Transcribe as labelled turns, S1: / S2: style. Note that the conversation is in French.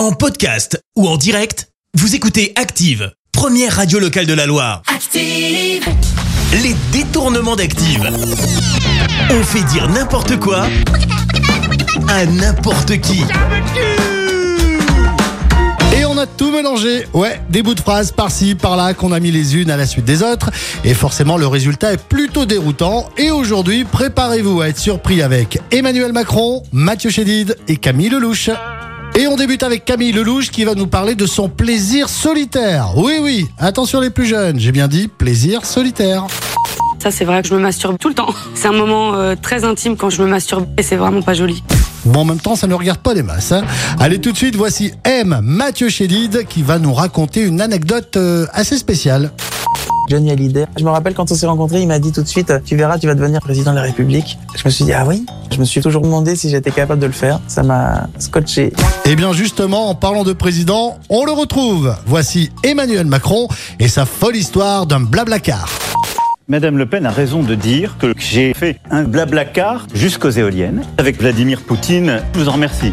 S1: En podcast ou en direct, vous écoutez Active, première radio locale de la Loire.
S2: Active.
S1: Les détournements d'Active. On fait dire n'importe quoi à n'importe qui.
S3: Et on a tout mélangé. Ouais, des bouts de phrases par-ci, par-là qu'on a mis les unes à la suite des autres. Et forcément, le résultat est plutôt déroutant. Et aujourd'hui, préparez-vous à être surpris avec Emmanuel Macron, Mathieu Chédid et Camille Lelouch. Et on débute avec Camille Lelouch qui va nous parler de son plaisir solitaire. Oui, oui, attention les plus jeunes, j'ai bien dit plaisir solitaire.
S4: Ça, c'est vrai que je me masturbe tout le temps. C'est un moment euh, très intime quand je me masturbe et c'est vraiment pas joli.
S3: Bon, en même temps, ça ne regarde pas les masses. hein. Allez, tout de suite, voici M. Mathieu Chédid qui va nous raconter une anecdote euh, assez spéciale.
S5: Johnny Hallyday. Je me rappelle quand on s'est rencontrés, il m'a dit tout de suite, tu verras, tu vas devenir président de la République. Je me suis dit, ah oui? Je me suis toujours demandé si j'étais capable de le faire. Ça m'a scotché.
S3: Eh bien justement, en parlant de président, on le retrouve. Voici Emmanuel Macron et sa folle histoire d'un blablacar.
S6: Madame Le Pen a raison de dire que j'ai fait un blablacar jusqu'aux éoliennes avec Vladimir Poutine. Je vous en remercie.